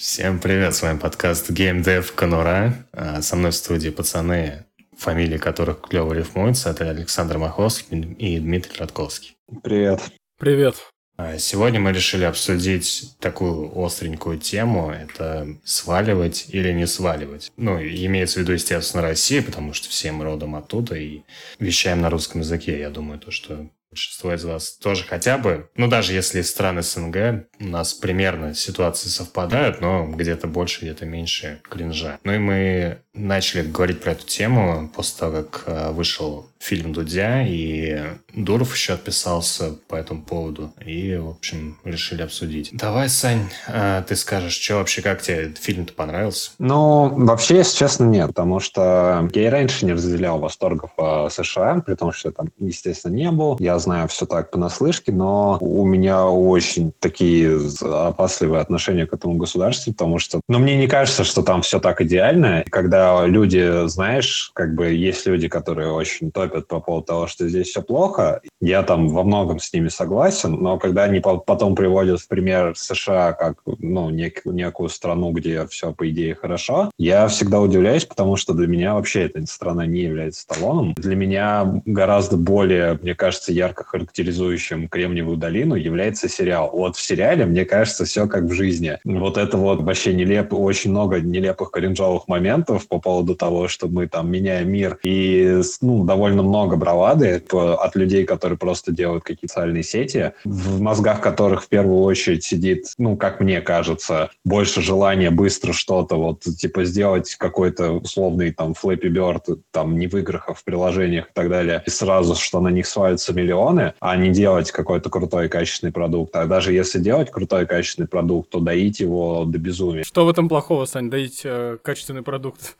Всем привет, с вами подкаст Game Dev Конура. А, со мной в студии пацаны, фамилии которых клево рифмуются. Это Александр Маховский и Дмитрий Радковский. Привет. Привет. А, сегодня мы решили обсудить такую остренькую тему. Это сваливать или не сваливать. Ну, имеется в виду, естественно, Россия, потому что все мы родом оттуда и вещаем на русском языке. Я думаю, то, что большинство из вас тоже хотя бы, ну даже если из стран СНГ, у нас примерно ситуации совпадают, но где-то больше, где-то меньше кринжа. Ну и мы начали говорить про эту тему после того, как э, вышел фильм Дудя, и Дуров еще отписался по этому поводу. И, в общем, решили обсудить. Давай, Сань, э, ты скажешь, что вообще, как тебе фильм-то понравился? Ну, вообще, если честно, нет, потому что я и раньше не разделял восторгов по США, при том, что я там, естественно, не был. Я знаю все так понаслышке, но у меня очень такие опасливые отношения к этому государству, потому что, ну, мне не кажется, что там все так идеально. Когда люди, знаешь, как бы есть люди, которые очень топят по поводу того, что здесь все плохо, я там во многом с ними согласен, но когда они потом приводят в пример США как, ну, нек- некую страну, где все, по идее, хорошо, я всегда удивляюсь, потому что для меня вообще эта страна не является талоном. Для меня гораздо более, мне кажется, ярко характеризующим Кремниевую долину является сериал. Вот в сериале, мне кажется, все как в жизни. Вот это вот вообще нелепо, очень много нелепых кринжовых моментов по поводу того, что мы там меняем мир. И ну, довольно много бравады от людей, которые просто делают какие-то социальные сети, в мозгах которых в первую очередь сидит, ну, как мне кажется, больше желания быстро что-то вот, типа, сделать какой-то условный там Flappy Bird, там, не в играх, а в приложениях и так далее, и сразу, что на них миллион, миллионы, а не делать какой-то крутой качественный продукт. А даже если делать крутой качественный продукт, то доить его до безумия. Что в этом плохого, Сань, доить э, качественный продукт?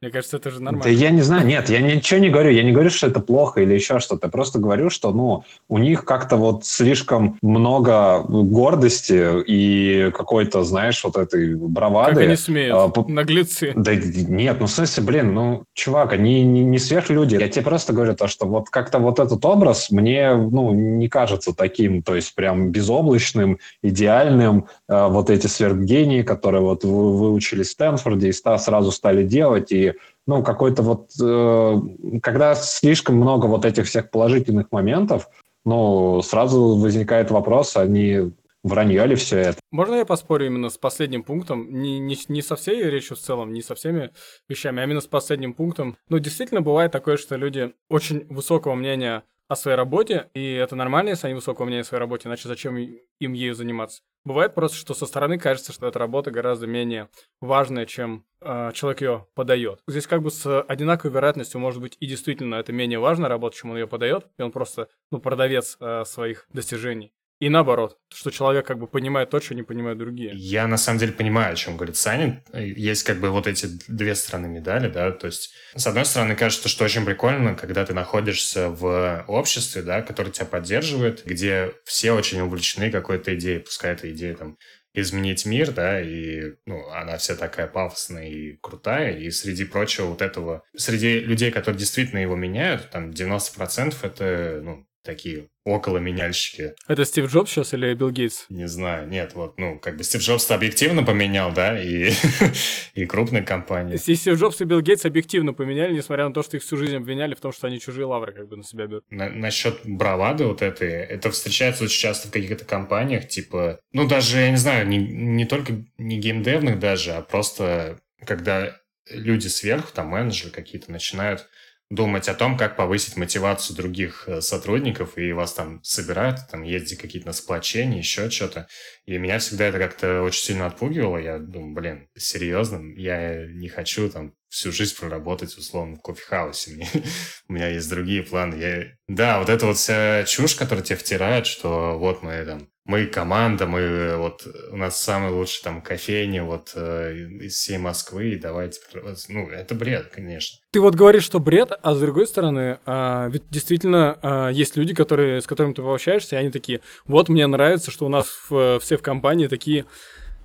Мне кажется, это же нормально. Да я не знаю, нет, я ничего не говорю. Я не говорю, что это плохо или еще что-то. Я просто говорю, что, ну, у них как-то вот слишком много гордости и какой-то, знаешь, вот этой бравады. Как они смеют, а, по... наглецы. Да нет, ну, в смысле, блин, ну, чувак, они не, не сверхлюди. Я тебе просто говорю то, что вот как-то вот этот образ мне, ну, не кажется таким, то есть прям безоблачным, идеальным. А, вот эти сверхгении, которые вот выучились в Стэнфорде и сразу стали делать, и ну, какой-то вот, э, когда слишком много вот этих всех положительных моментов, ну, сразу возникает вопрос, они вранье ли все это? Можно я поспорю именно с последним пунктом? Не, не, не со всей речью в целом, не со всеми вещами, а именно с последним пунктом. Ну, действительно, бывает такое, что люди очень высокого мнения о своей работе, и это нормально, если они высокого мнения о своей работе, иначе зачем им ею заниматься? Бывает просто, что со стороны кажется, что эта работа гораздо менее важная, чем э, человек ее подает. Здесь как бы с одинаковой вероятностью может быть и действительно это менее важная работа, чем он ее подает, и он просто ну, продавец э, своих достижений. И наоборот, что человек как бы понимает то, что не понимают другие. Я на самом деле понимаю, о чем говорит Саня. Есть как бы вот эти две стороны медали, да, то есть с одной стороны кажется, что очень прикольно, когда ты находишься в обществе, да, которое тебя поддерживает, где все очень увлечены какой-то идеей, пускай эта идея там изменить мир, да, и, ну, она вся такая пафосная и крутая, и среди прочего вот этого, среди людей, которые действительно его меняют, там 90% это, ну, такие около меняльщики. Это Стив Джобс сейчас или Билл Гейтс? Не знаю, нет, вот, ну, как бы Стив Джобс объективно поменял, да, и, и крупные компании. Если Стив Джобс и Билл Гейтс объективно поменяли, несмотря на то, что их всю жизнь обвиняли в том, что они чужие лавры как бы на себя берут. На, насчет бравады вот этой, это встречается очень часто в каких-то компаниях, типа, ну, даже, я не знаю, не, не только не геймдевных даже, а просто когда люди сверху, там менеджеры какие-то начинают думать о том, как повысить мотивацию других э, сотрудников, и вас там собирают, там ездить какие-то на сплочения, еще что-то. И меня всегда это как-то очень сильно отпугивало. Я думаю, блин, серьезно, я не хочу там всю жизнь проработать, условно, в кофехаусе. Мне, у меня есть другие планы. Я... Да, вот эта вот вся чушь, которая тебе втирают, что вот мы там мы команда, мы вот у нас самый лучший там кофейня вот э, из всей Москвы, и давайте, ну это бред, конечно. Ты вот говоришь, что бред, а с другой стороны, а, ведь действительно а, есть люди, которые с которыми ты общаешься, и они такие, вот мне нравится, что у нас в, все в компании такие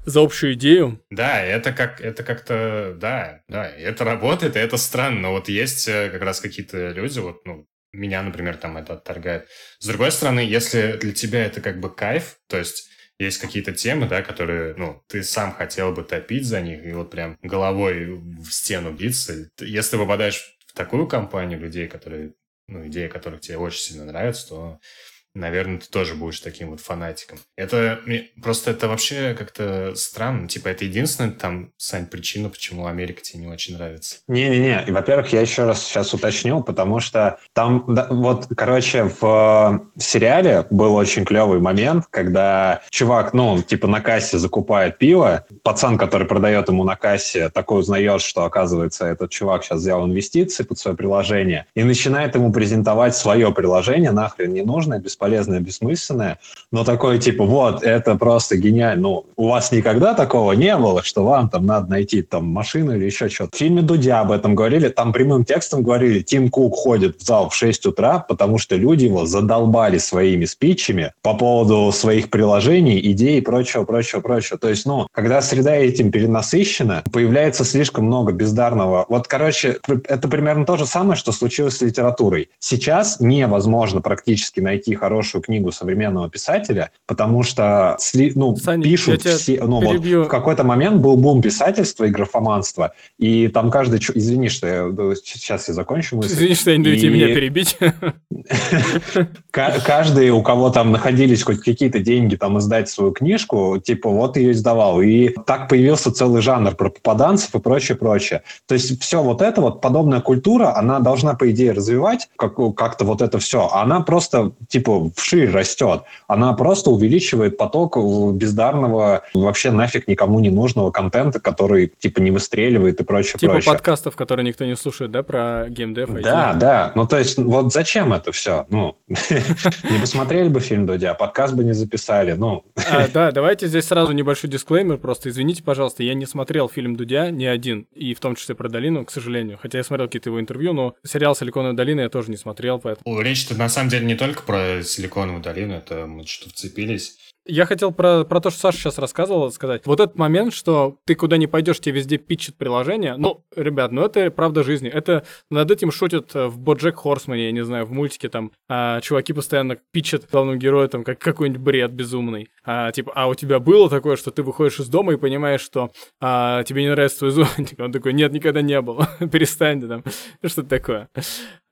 за общую идею. Да, это как это как-то, да, да, это работает, и это странно, но вот есть э, как раз какие-то люди, вот, ну, меня, например, там это отторгает. С другой стороны, если для тебя это как бы кайф, то есть есть какие-то темы, да, которые, ну, ты сам хотел бы топить за них, и вот прям головой в стену биться. Если попадаешь в такую компанию людей, которые, ну, идеи которых тебе очень сильно нравятся, то наверное, ты тоже будешь таким вот фанатиком. Это просто это вообще как-то странно. Типа, это единственная там, Сань, причина, почему Америка тебе не очень нравится. Не-не-не, во-первых, я еще раз сейчас уточню, потому что там, да, вот, короче, в сериале был очень клевый момент, когда чувак, ну, типа на кассе закупает пиво, пацан, который продает ему на кассе, такой узнает, что, оказывается, этот чувак сейчас взял инвестиции под свое приложение и начинает ему презентовать свое приложение, нахрен не нужное, без бесполезное, бессмысленное, но такое типа, вот, это просто гениально. Ну, у вас никогда такого не было, что вам там надо найти там машину или еще что-то. В фильме Дудя об этом говорили, там прямым текстом говорили, Тим Кук ходит в зал в 6 утра, потому что люди его задолбали своими спичами по поводу своих приложений, идей и прочего, прочего, прочего. То есть, ну, когда среда этим перенасыщена, появляется слишком много бездарного. Вот, короче, это примерно то же самое, что случилось с литературой. Сейчас невозможно практически найти хороший хорошую книгу современного писателя, потому что ну, Саня, пишут все... Ну, вот, в какой-то момент был бум писательства и графоманства, и там каждый... Извини, что я... Сейчас я закончу мысль. Извини, что я не даю и... меня перебить. Каждый, у кого там находились хоть какие-то деньги там издать свою книжку, типа вот ее издавал. И так появился целый жанр про попаданцев и прочее, прочее. То есть все вот это вот, подобная культура, она должна, по идее, развивать как- как-то вот это все. Она просто, типа, вширь растет. Она просто увеличивает поток бездарного, вообще нафиг никому не нужного контента, который типа не выстреливает и прочее, типа прочее. подкастов, которые никто не слушает, да, про геймдев? Да, да. Ну, то есть, вот зачем это все? Ну, не посмотрели бы фильм Дудя, подкаст бы не записали, ну. А, да, давайте здесь сразу небольшой дисклеймер, просто извините, пожалуйста, я не смотрел фильм Дудя ни один, и в том числе про Долину, к сожалению, хотя я смотрел какие-то его интервью, но сериал «Силиконовая долина» я тоже не смотрел, поэтому... Речь-то на самом деле не только про Силиконовую долину, это мы что вцепились. Я хотел про, про то, что Саша сейчас рассказывал, сказать. Вот этот момент, что ты куда не пойдешь, тебе везде питчат приложение. Ну, ребят, ну это правда жизни. Это над этим шутят э, в Боджек Хорсмане, я не знаю, в мультике там. А, чуваки постоянно питчат главному герою там как какой-нибудь бред безумный. А, типа, а у тебя было такое, что ты выходишь из дома и понимаешь, что а, тебе не нравится твой зонтик? Он такой, нет, никогда не было. Перестань там. Что-то такое.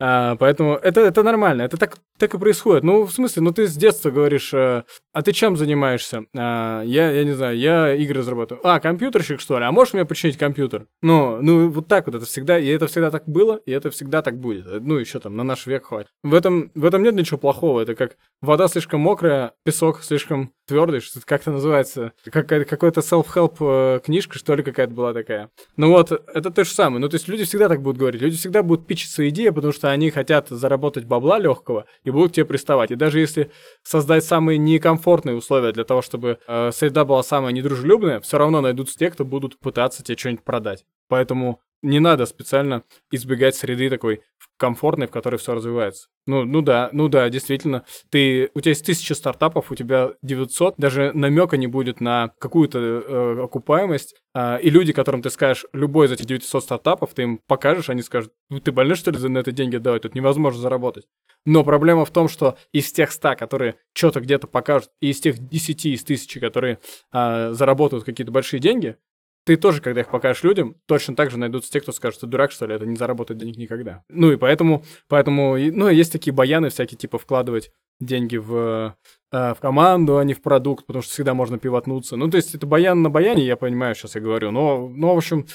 А, поэтому это, это нормально. Это так, так и происходит. Ну, в смысле, ну ты с детства говоришь, а, а ты чем занимаешься? А, я, я не знаю, я игры разрабатываю. А, компьютерщик, что ли? А можешь мне починить компьютер? Ну, ну, вот так вот это всегда, и это всегда так было, и это всегда так будет. Ну, еще там на наш век хватит. В этом, в этом нет ничего плохого. Это как вода слишком мокрая, песок слишком твердый, что как это называется? Какая- какой-то self-help э, книжка, что ли, какая-то была такая. Ну вот, это то же самое. Ну, то есть люди всегда так будут говорить. Люди всегда будут пичить свои идеи, потому что они хотят заработать бабла легкого и будут тебе приставать. И даже если создать самые некомфортные условия для того, чтобы э, среда была самая недружелюбная, все равно найдутся те, кто будут пытаться тебе что-нибудь продать. Поэтому не надо специально избегать среды такой комфортной, в которой все развивается. Ну, ну да, ну да, действительно. Ты, у тебя есть тысяча стартапов, у тебя 900, даже намека не будет на какую-то э, окупаемость. Э, и люди, которым ты скажешь, любой из этих 900 стартапов, ты им покажешь, они скажут, ну ты больной, что ли, за на это деньги давать? Тут невозможно заработать. Но проблема в том, что из тех 100, которые что-то где-то покажут, и из тех 10, из тысячи, которые э, заработают какие-то большие деньги, ты тоже, когда их покажешь людям, точно так же найдутся те, кто скажет, что дурак, что ли, это не заработает денег никогда. Ну и поэтому, поэтому, ну, есть такие баяны всякие, типа, вкладывать деньги в, э, в команду, а не в продукт, потому что всегда можно пивотнуться. Ну, то есть это баян на баяне, я понимаю, сейчас я говорю, но, но в общем,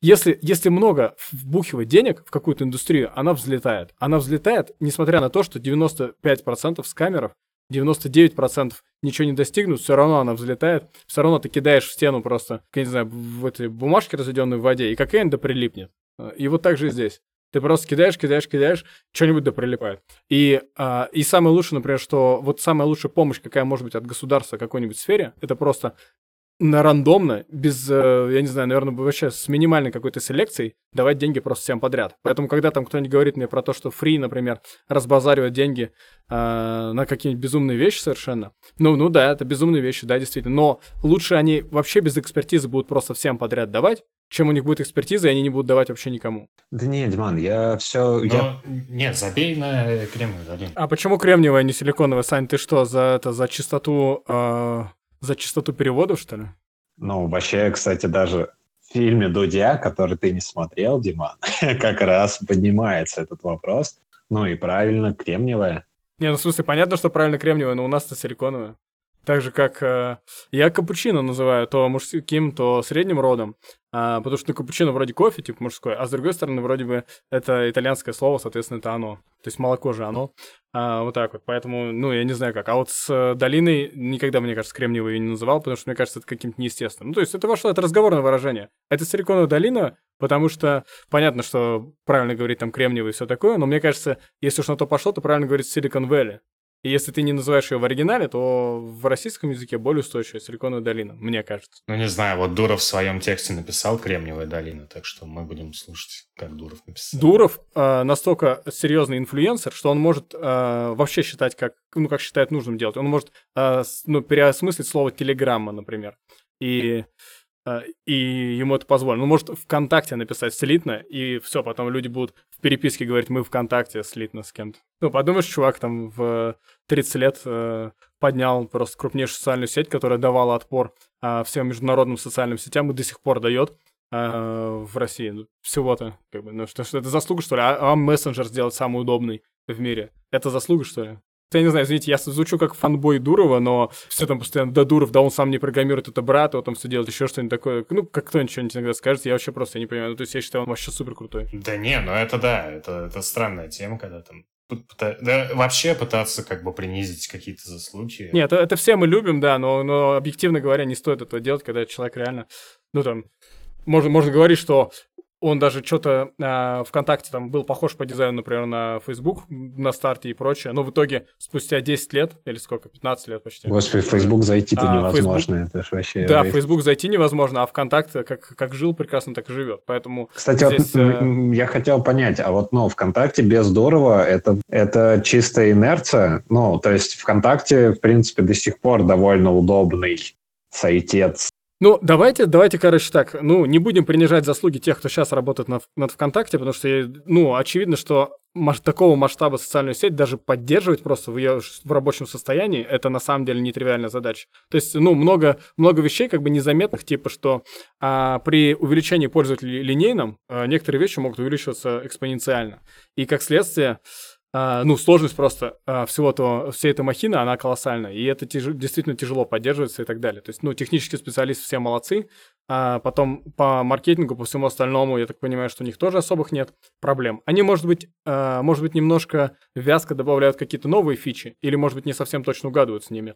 если, если много вбухивать денег в какую-то индустрию, она взлетает. Она взлетает, несмотря на то, что 95% скамеров 99% ничего не достигнут, все равно она взлетает, все равно ты кидаешь в стену просто, я не знаю, в этой бумажке, разведенной в воде, и какая-нибудь да прилипнет. И вот так же и здесь. Ты просто кидаешь, кидаешь, кидаешь, что-нибудь да прилипает. И, а, и самое лучшее, например, что вот самая лучшая помощь, какая может быть от государства в какой-нибудь сфере, это просто на рандомно, без, э, я не знаю, наверное, вообще с минимальной какой-то селекцией давать деньги просто всем подряд. Поэтому, когда там кто-нибудь говорит мне про то, что фри, например, разбазаривает деньги э, на какие-нибудь безумные вещи совершенно, ну, ну да, это безумные вещи, да, действительно. Но лучше они вообще без экспертизы будут просто всем подряд давать, чем у них будет экспертиза, и они не будут давать вообще никому. Да нет, Диман, я все... Но, я... Нет, забей на кремниевую долину. А почему кремниевая, а не силиконовая, Сань? Ты что, за это, за чистоту... Э За частоту переводов, что ли? Ну, вообще, кстати, даже в фильме «Дудя», который ты не смотрел, Диман, как раз поднимается этот вопрос. Ну и правильно, кремниевая. Не, ну в смысле, понятно, что правильно кремниевая, но у нас-то силиконовая. Так же, как э, я капучино называю то мужским, то средним родом, а, потому что ну, капучино вроде кофе, типа мужской, а с другой стороны, вроде бы это итальянское слово, соответственно, это оно. То есть молоко же оно. А, вот так вот. Поэтому, ну, я не знаю как. А вот с э, долиной никогда, мне кажется, кремниевой ее не называл, потому что, мне кажется, это каким-то неестественным. Ну, то есть это вошло, это разговорное выражение. Это силиконовая долина, потому что понятно, что правильно говорить там кремниевый и все такое, но мне кажется, если уж на то пошло, то правильно говорить Silicon Valley. И если ты не называешь ее в оригинале, то в российском языке более устойчивая Силиконовая долина, мне кажется. Ну, не знаю, вот Дуров в своем тексте написал Кремниевая долина, так что мы будем слушать, как Дуров написал. Дуров э, настолько серьезный инфлюенсер, что он может э, вообще считать, как, ну, как считает нужным делать. Он может э, ну, переосмыслить слово телеграмма, например. И и ему это позволено. Он может ВКонтакте написать слитно, и все, потом люди будут в переписке говорить, мы ВКонтакте слитно с кем-то. Ну, подумаешь, чувак там в 30 лет э, поднял просто крупнейшую социальную сеть, которая давала отпор э, всем международным социальным сетям и до сих пор дает э, в России. Ну, всего-то, как бы, ну, что, что это заслуга, что ли? А, а мессенджер сделать самый удобный в мире. Это заслуга, что ли? Я не знаю, извините, я звучу как фанбой Дурова, но все там постоянно, да, Дуров, да, он сам не программирует, это брат, вот там все делает, еще что-нибудь такое. Ну, как кто-нибудь что-нибудь иногда скажет, я вообще просто не понимаю. Ну, то есть я считаю, он вообще супер крутой. Да не, ну это да, это, это странная тема, когда там да, вообще пытаться как бы принизить какие-то заслуги. Нет, это, это все мы любим, да, но, но объективно говоря, не стоит этого делать, когда человек реально, ну там, можно, можно говорить, что он даже что-то э, ВКонтакте там был похож по дизайну, например, на Facebook на старте и прочее. Но в итоге спустя 10 лет, или сколько, 15 лет почти. Господи, в Facebook зайти-то а, невозможно. Facebook... Это ж вообще... Да, в Facebook зайти невозможно, а ВКонтакте как, как жил прекрасно, так и живет. Поэтому Кстати, здесь, вот, э... я хотел понять, а вот ну, ВКонтакте без здорово, это, это чистая инерция? Ну, то есть ВКонтакте, в принципе, до сих пор довольно удобный сайтец ну, давайте, давайте, короче, так, ну, не будем принижать заслуги тех, кто сейчас работает над, над ВКонтакте, потому что, ну, очевидно, что маш, такого масштаба социальную сеть даже поддерживать просто в ее в рабочем состоянии, это на самом деле нетривиальная задача. То есть, ну, много, много вещей как бы незаметных, типа, что а, при увеличении пользователей линейном а, некоторые вещи могут увеличиваться экспоненциально. И как следствие, а, ну, сложность просто а, всего этого, всей этой махины, она колоссальная, и это тяж, действительно тяжело поддерживается и так далее. То есть, ну, технические специалисты все молодцы, а потом по маркетингу, по всему остальному, я так понимаю, что у них тоже особых нет проблем. Они, может быть, а, может быть, немножко вязко добавляют какие-то новые фичи, или, может быть, не совсем точно угадывают с ними.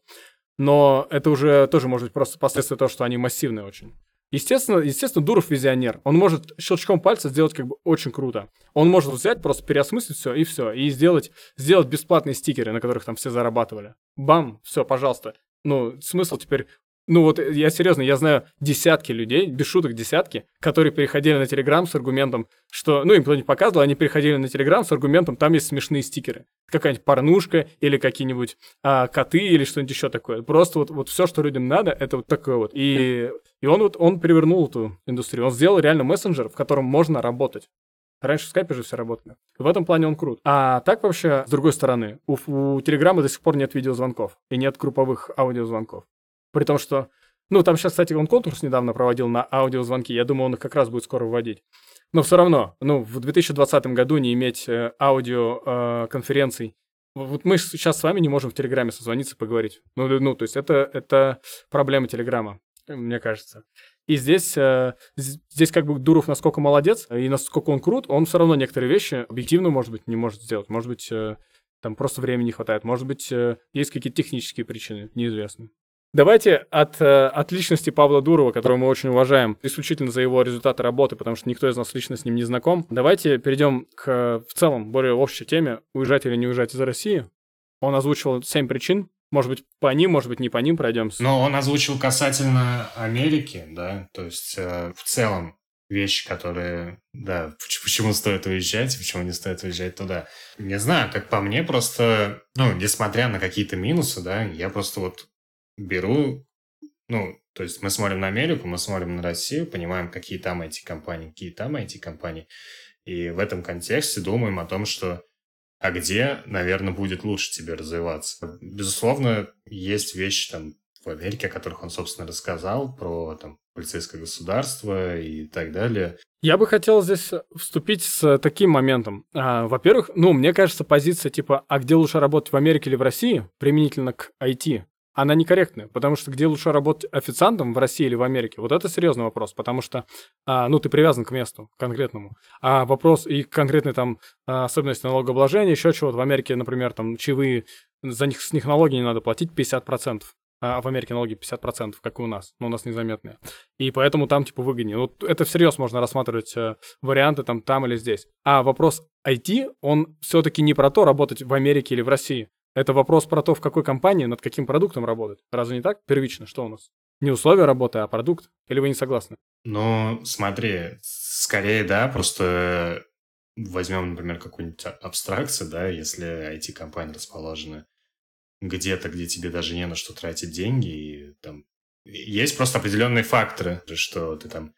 Но это уже тоже может быть просто последствия того, что они массивные очень. Естественно, естественно, Дуров визионер. Он может щелчком пальца сделать как бы очень круто. Он может взять, просто переосмыслить все и все. И сделать, сделать бесплатные стикеры, на которых там все зарабатывали. Бам, все, пожалуйста. Ну, смысл теперь ну вот я серьезно, я знаю десятки людей, без шуток десятки, которые переходили на Телеграм с аргументом, что, ну им кто-нибудь показывал, они переходили на Телеграм с аргументом, там есть смешные стикеры. Какая-нибудь порнушка или какие-нибудь а, коты или что-нибудь еще такое. Просто вот, вот все, что людям надо, это вот такое вот. И, и он вот, он перевернул эту индустрию. Он сделал реально мессенджер, в котором можно работать. Раньше в скайпе же все работали. В этом плане он крут. А так вообще, с другой стороны, у, у Телеграма до сих пор нет видеозвонков и нет групповых аудиозвонков. При том, что... Ну, там сейчас, кстати, он конкурс недавно проводил на аудиозвонки. Я думаю, он их как раз будет скоро вводить. Но все равно, ну, в 2020 году не иметь э, аудиоконференций. Э, вот мы сейчас с вами не можем в Телеграме созвониться, поговорить. Ну, ну то есть это, это проблема Телеграма, мне кажется. И здесь, э, здесь как бы Дуров насколько молодец и насколько он крут, он все равно некоторые вещи объективно, может быть, не может сделать. Может быть, э, там просто времени не хватает. Может быть, э, есть какие-то технические причины, неизвестны. Давайте от, э, от личности Павла Дурова, которого мы очень уважаем, исключительно за его результаты работы, потому что никто из нас лично с ним не знаком, давайте перейдем к в целом более общей теме «Уезжать или не уезжать из России». Он озвучил семь причин, может быть, по ним, может быть, не по ним пройдемся. Но он озвучил касательно Америки, да, то есть э, в целом вещи, которые, да, почему стоит уезжать, почему не стоит уезжать туда. Не знаю, как по мне, просто, ну, несмотря на какие-то минусы, да, я просто вот беру, ну, то есть мы смотрим на Америку, мы смотрим на Россию, понимаем, какие там эти компании, какие там эти компании, и в этом контексте думаем о том, что а где, наверное, будет лучше тебе развиваться. Безусловно, есть вещи там в Америке, о которых он, собственно, рассказал, про там полицейское государство и так далее. Я бы хотел здесь вступить с таким моментом. А, во-первых, ну, мне кажется, позиция типа «а где лучше работать, в Америке или в России?» применительно к IT, она некорректная, потому что где лучше работать официантом в России или в Америке? Вот это серьезный вопрос, потому что, а, ну, ты привязан к месту конкретному. А вопрос и конкретной там а, особенности налогообложения, еще чего-то. В Америке, например, там чаевые, за них, с них налоги не надо платить 50%. А в Америке налоги 50%, как и у нас, но у нас незаметные. И поэтому там, типа, выгоднее. Вот это всерьез можно рассматривать э, варианты там, там или здесь. А вопрос IT, он все-таки не про то, работать в Америке или в России. Это вопрос про то, в какой компании, над каким продуктом работать. Разве не так? Первично, что у нас? Не условия работы, а продукт? Или вы не согласны? Ну, смотри, скорее, да, просто возьмем, например, какую-нибудь абстракцию, да, если IT-компания расположена где-то, где тебе даже не на что тратить деньги, и там есть просто определенные факторы, что ты там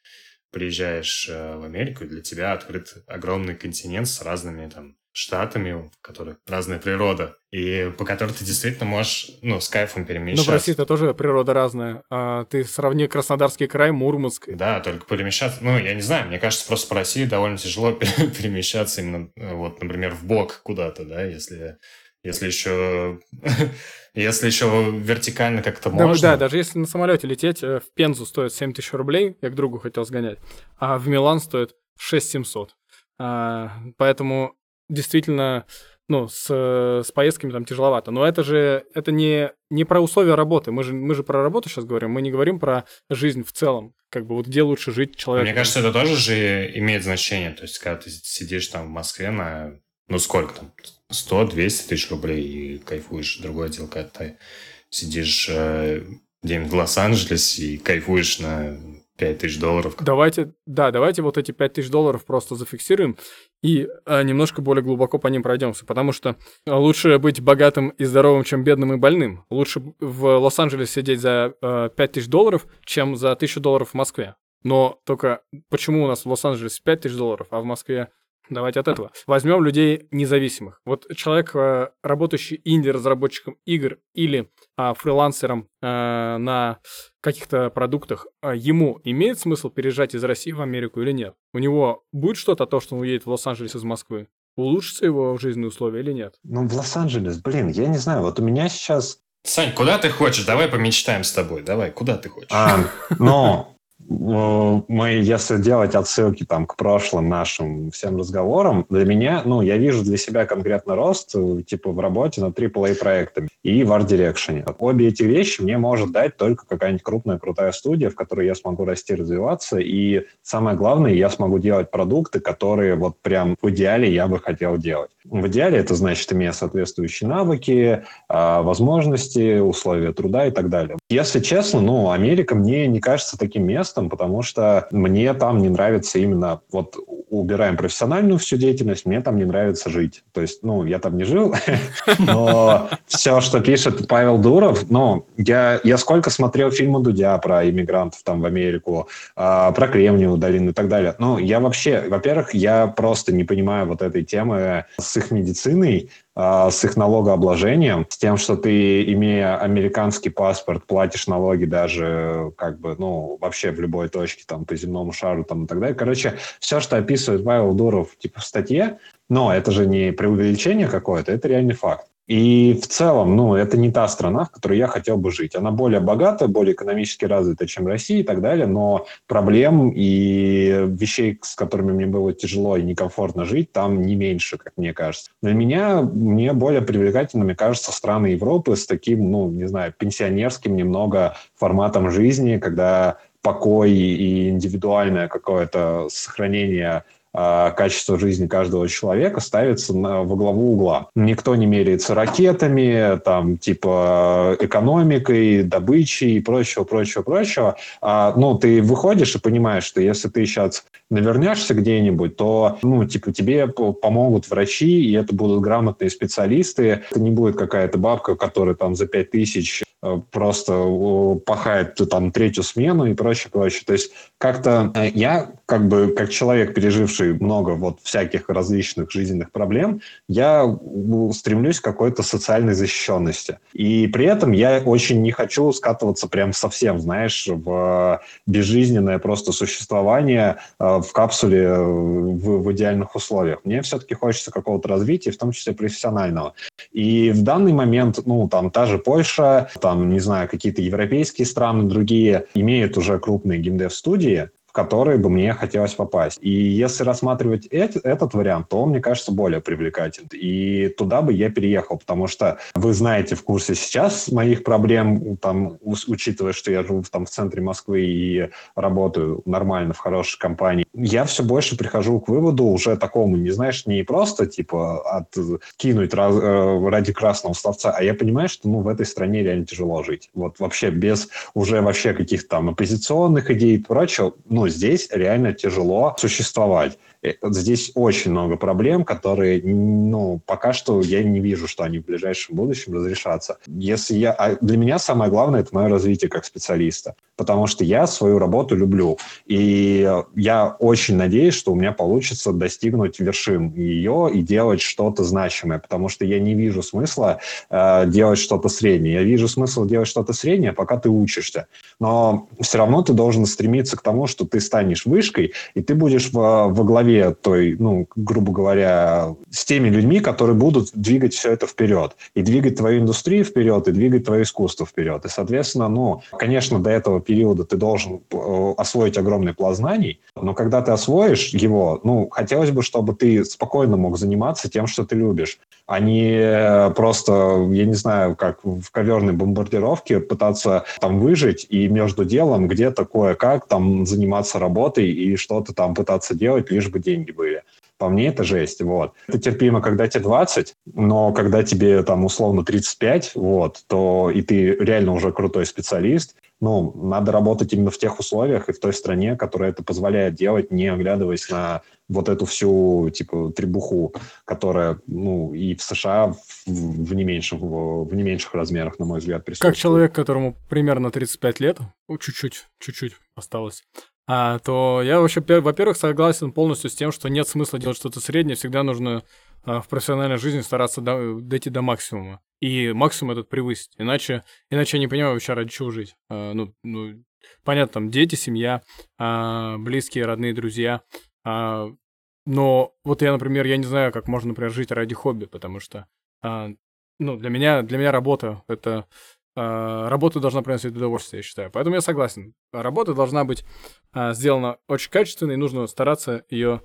приезжаешь э, в Америку, и для тебя открыт огромный континент с разными там штатами, у которых разная природа, и по которой ты действительно можешь, ну, с кайфом перемещаться. Ну, в России-то тоже природа разная. А ты сравни Краснодарский край, Мурманск. Да, только перемещаться, ну, я не знаю, мне кажется, просто по России довольно тяжело перемещаться именно, э, вот, например, в бок куда-то, да, если если еще, если еще вертикально как-то можно. Да, даже если на самолете лететь, э, в Пензу стоит 7 тысяч рублей, я к другу хотел сгонять, а в Милан стоит 6 700. А, поэтому действительно, ну, с, с поездками там тяжеловато. Но это же, это не, не про условия работы. Мы же, мы же про работу сейчас говорим, мы не говорим про жизнь в целом. Как бы вот где лучше жить человеку. Мне кажется, это тоже же имеет значение. То есть, когда ты сидишь там в Москве на, ну, сколько там, 100-200 тысяч рублей и кайфуешь. Другое дело, когда ты сидишь э, где-нибудь в Лос-Анджелесе и кайфуешь на 5 тысяч долларов. Давайте, да, давайте вот эти 5 тысяч долларов просто зафиксируем и а, немножко более глубоко по ним пройдемся, потому что лучше быть богатым и здоровым, чем бедным и больным. Лучше в Лос-Анджелесе сидеть за а, 5 тысяч долларов, чем за 1000 долларов в Москве. Но только почему у нас в Лос-Анджелесе 5 тысяч долларов, а в Москве Давайте от этого. Возьмем людей независимых. Вот человек, э, работающий инди-разработчиком игр или а, фрилансером а, на каких-то продуктах, а, ему имеет смысл переезжать из России в Америку или нет? У него будет что-то, то, что он уедет в Лос-Анджелес из Москвы? Улучшится его жизненные условия или нет? Ну, в Лос-Анджелес, блин, я не знаю, вот у меня сейчас Сань, куда ты хочешь? Давай помечтаем с тобой. Давай, куда ты хочешь? А, но мы, если делать отсылки там к прошлым нашим всем разговорам, для меня, ну, я вижу для себя конкретно рост, типа, в работе над AAA проектами и в Art Direction. Обе эти вещи мне может дать только какая-нибудь крупная, крутая студия, в которой я смогу расти, развиваться, и самое главное, я смогу делать продукты, которые вот прям в идеале я бы хотел делать. В идеале это значит, иметь соответствующие навыки, а, возможности, условия труда и так далее. Если честно, ну, Америка мне не кажется таким местом, потому что мне там не нравится именно, вот убираем профессиональную всю деятельность, мне там не нравится жить. То есть, ну, я там не жил, но все, что пишет Павел Дуров, ну, я, я сколько смотрел фильмы Дудя про иммигрантов там в Америку, а, про Кремниевую долину и так далее. Ну, я вообще, во-первых, я просто не понимаю вот этой темы с их медициной, с их налогообложением, с тем, что ты, имея американский паспорт, платишь налоги даже как бы, ну, вообще в любой точке, там, по земному шару, там, и так далее. Короче, все, что описывает Павел Дуров, типа, в статье, но это же не преувеличение какое-то, это реальный факт. И в целом, ну, это не та страна, в которой я хотел бы жить. Она более богатая, более экономически развита, чем Россия и так далее, но проблем и вещей, с которыми мне было тяжело и некомфортно жить, там не меньше, как мне кажется. Для меня, мне более привлекательными кажутся страны Европы с таким, ну, не знаю, пенсионерским немного форматом жизни, когда покой и индивидуальное какое-то сохранение качество жизни каждого человека ставится на, во главу угла. Никто не меряется ракетами, там, типа, экономикой, добычей и прочего, прочего, прочего. А, ну, ты выходишь и понимаешь, что если ты сейчас навернешься где-нибудь, то, ну, типа, тебе помогут врачи, и это будут грамотные специалисты. Это не будет какая-то бабка, которая там за пять тысяч просто пахает там третью смену и прочее, прочее. То есть как-то э, я, как бы, как человек, переживший много вот всяких различных жизненных проблем, я стремлюсь к какой-то социальной защищенности. И при этом я очень не хочу скатываться прям совсем, знаешь, в безжизненное просто существование в капсуле в, в идеальных условиях. Мне все-таки хочется какого-то развития, в том числе профессионального. И в данный момент, ну, там, та же Польша, там, не знаю, какие-то европейские страны, другие, имеют уже крупные геймдев-студии, в которые бы мне хотелось попасть. И если рассматривать эти, этот вариант, то он, мне кажется, более привлекателен. И туда бы я переехал, потому что вы знаете в курсе сейчас моих проблем, там, учитывая, что я живу там, в центре Москвы и работаю нормально в хорошей компании, я все больше прихожу к выводу уже такому, не знаешь, не просто типа откинуть раз, э, ради красного словца, а я понимаю, что ну, в этой стране реально тяжело жить. Вот вообще без уже вообще каких-то там оппозиционных идей и прочего, ну, здесь реально тяжело существовать. Э, здесь очень много проблем, которые, ну, пока что я не вижу, что они в ближайшем будущем разрешатся. Если я... А для меня самое главное — это мое развитие как специалиста, потому что я свою работу люблю. И я очень надеюсь, что у меня получится достигнуть вершин ее и делать что-то значимое, потому что я не вижу смысла э, делать что-то среднее. Я вижу смысл делать что-то среднее, пока ты учишься. Но все равно ты должен стремиться к тому, что ты станешь вышкой, и ты будешь во, во главе голове той, ну, грубо говоря, с теми людьми, которые будут двигать все это вперед. И двигать твою индустрию вперед, и двигать твое искусство вперед. И, соответственно, ну, конечно, до этого периода ты должен э, освоить огромный пласт знаний, но когда ты освоишь его, ну, хотелось бы, чтобы ты спокойно мог заниматься тем, что ты любишь, а не просто, я не знаю, как в коверной бомбардировке пытаться там выжить и между делом где-то кое-как там заниматься работой и что-то там пытаться делать, лишь бы деньги были. По мне это жесть, вот. Это терпимо, когда тебе 20, но когда тебе там условно 35, вот, то и ты реально уже крутой специалист, ну, надо работать именно в тех условиях и в той стране, которая это позволяет делать, не оглядываясь на вот эту всю, типа, требуху, которая, ну, и в США в, в, не, меньших, в, не меньших размерах, на мой взгляд, присутствует. Как человек, которому примерно 35 лет, чуть-чуть, чуть-чуть осталось, а, то я вообще, во-первых, согласен полностью с тем, что нет смысла делать что-то среднее, всегда нужно а, в профессиональной жизни стараться до, дойти до максимума. И максимум этот превысить. Иначе, иначе я не понимаю вообще, ради чего жить. А, ну, ну, понятно, там дети, семья, а, близкие, родные, друзья. А, но вот я, например, я не знаю, как можно, например, жить ради хобби, потому что а, ну, для меня, для меня работа — это работа должна приносить удовольствие, я считаю. Поэтому я согласен. Работа должна быть а, сделана очень качественно, и нужно стараться ее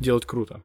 делать круто.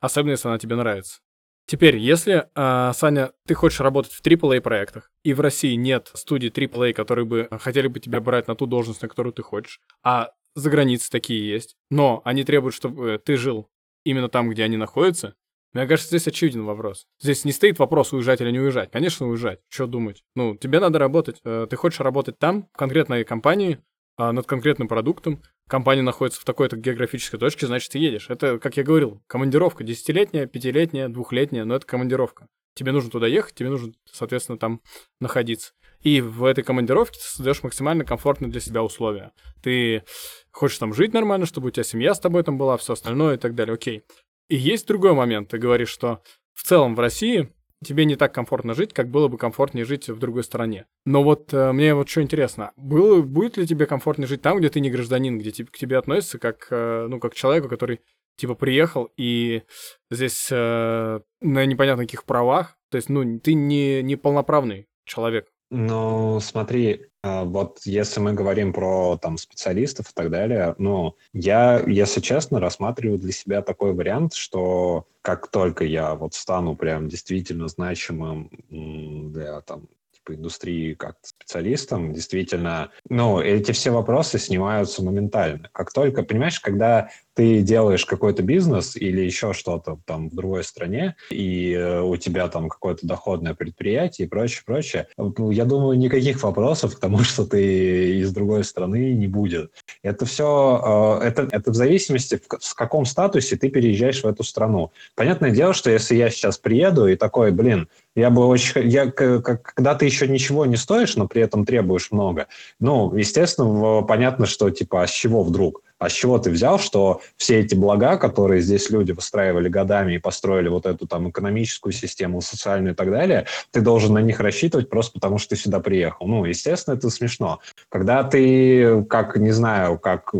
Особенно, если она тебе нравится. Теперь, если, э, Саня, ты хочешь работать в AAA проектах, и в России нет студий AAA, которые бы хотели бы тебя брать на ту должность, на которую ты хочешь, а за границей такие есть, но они требуют, чтобы ты жил именно там, где они находятся, мне кажется, здесь очевиден вопрос. Здесь не стоит вопрос, уезжать или не уезжать. Конечно, уезжать. Что думать? Ну, тебе надо работать. Э, ты хочешь работать там, в конкретной компании, а, над конкретным продуктом. Компания находится в такой-то географической точке, значит, ты едешь. Это, как я говорил, командировка. Десятилетняя, пятилетняя, двухлетняя, но это командировка. Тебе нужно туда ехать, тебе нужно, соответственно, там находиться. И в этой командировке ты создаешь максимально комфортные для себя условия. Ты хочешь там жить нормально, чтобы у тебя семья с тобой там была, все остальное и так далее. Окей. И есть другой момент. Ты говоришь, что в целом в России тебе не так комфортно жить, как было бы комфортнее жить в другой стране. Но вот э, мне вот что интересно, было, будет ли тебе комфортнее жить там, где ты не гражданин, где типа, к тебе относятся как, э, ну, как к человеку, который типа приехал и здесь э, на непонятно каких правах, то есть, ну, ты не, не полноправный человек. Ну, смотри, вот если мы говорим про там специалистов и так далее, ну, я, если честно, рассматриваю для себя такой вариант, что как только я вот стану прям действительно значимым для там типа индустрии как специалистом, действительно, ну, эти все вопросы снимаются моментально. Как только, понимаешь, когда ты делаешь какой-то бизнес или еще что-то там в другой стране, и э, у тебя там какое-то доходное предприятие и прочее, прочее, ну, я думаю, никаких вопросов к тому, что ты из другой страны не будет. Это все, э, это, это в зависимости, в каком статусе ты переезжаешь в эту страну. Понятное дело, что если я сейчас приеду и такой, блин, я бы очень... Я, когда ты еще ничего не стоишь, но при этом требуешь много, ну, естественно, понятно, что типа, а с чего вдруг? А с чего ты взял, что все эти блага, которые здесь люди выстраивали годами и построили вот эту там экономическую систему, социальную и так далее, ты должен на них рассчитывать просто потому, что ты сюда приехал? Ну, естественно, это смешно. Когда ты, как, не знаю, как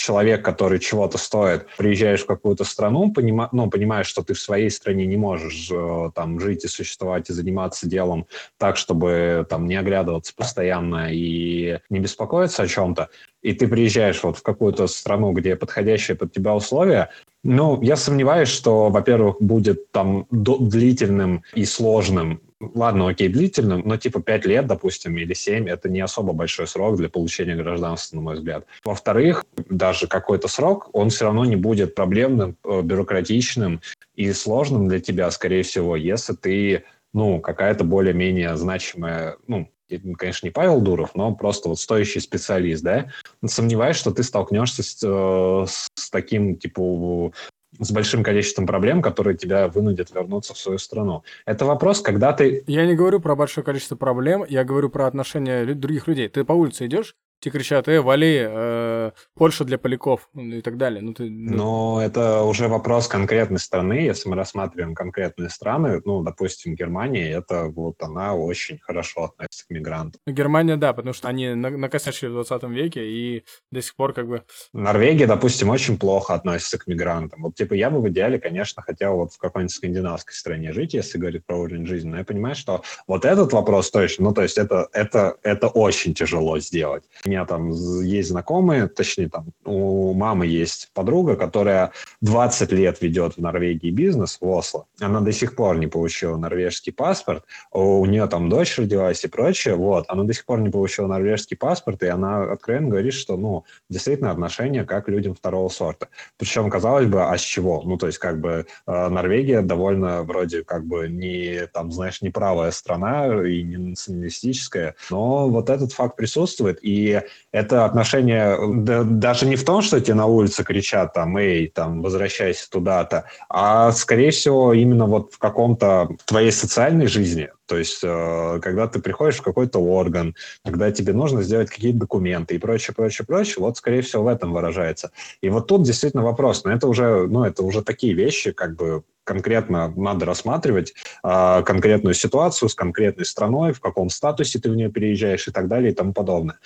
человек, который чего-то стоит, приезжаешь в какую-то страну, понима, ну, понимаешь, что ты в своей стране не можешь э, там жить и существовать и заниматься делом так, чтобы там не оглядываться постоянно и не беспокоиться о чем-то, и ты приезжаешь вот в какую-то страну, где подходящие под тебя условия, ну, я сомневаюсь, что, во-первых, будет там длительным и сложным ладно, окей, длительным, но типа 5 лет, допустим, или 7, это не особо большой срок для получения гражданства, на мой взгляд. Во-вторых, даже какой-то срок, он все равно не будет проблемным, э, бюрократичным и сложным для тебя, скорее всего, если ты ну, какая-то более-менее значимая, ну, конечно, не Павел Дуров, но просто вот стоящий специалист, да, сомневаюсь, что ты столкнешься с, э, с таким, типа, с большим количеством проблем, которые тебя вынудят вернуться в свою страну. Это вопрос, когда ты... Я не говорю про большое количество проблем, я говорю про отношения других людей. Ты по улице идешь, Тебе кричат, э, вали, э, Польша для поляков и так далее. Ну, ты, ну... Но это уже вопрос конкретной страны. Если мы рассматриваем конкретные страны, ну, допустим, Германия, это вот она очень хорошо относится к мигрантам. Ну, Германия, да, потому что они накосячили в 20 веке и до сих пор как бы... Норвегия, допустим, очень плохо относится к мигрантам. Вот, типа, я бы в идеале, конечно, хотел вот в какой-нибудь скандинавской стране жить, если говорить про уровень жизни. Но я понимаю, что вот этот вопрос точно, ну, то есть это, это, это очень тяжело сделать меня там есть знакомые, точнее, там у мамы есть подруга, которая 20 лет ведет в Норвегии бизнес в Осло. Она до сих пор не получила норвежский паспорт. У нее там дочь родилась и прочее. Вот. Она до сих пор не получила норвежский паспорт, и она откровенно говорит, что, ну, действительно отношения как людям второго сорта. Причем, казалось бы, а с чего? Ну, то есть, как бы, э, Норвегия довольно вроде как бы не, там, знаешь, не правая страна и не националистическая, но вот этот факт присутствует, и это отношение да, даже не в том, что тебе на улице кричат там, эй, там, возвращайся туда-то, а, скорее всего, именно вот в каком-то твоей социальной жизни, то есть, э, когда ты приходишь в какой-то орган, когда тебе нужно сделать какие-то документы и прочее, прочее, прочее, вот, скорее всего, в этом выражается. И вот тут действительно вопрос, но это уже, ну, это уже такие вещи, как бы, конкретно надо рассматривать э, конкретную ситуацию с конкретной страной, в каком статусе ты в нее переезжаешь и так далее и тому подобное.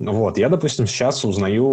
Ну вот, я, допустим, сейчас узнаю,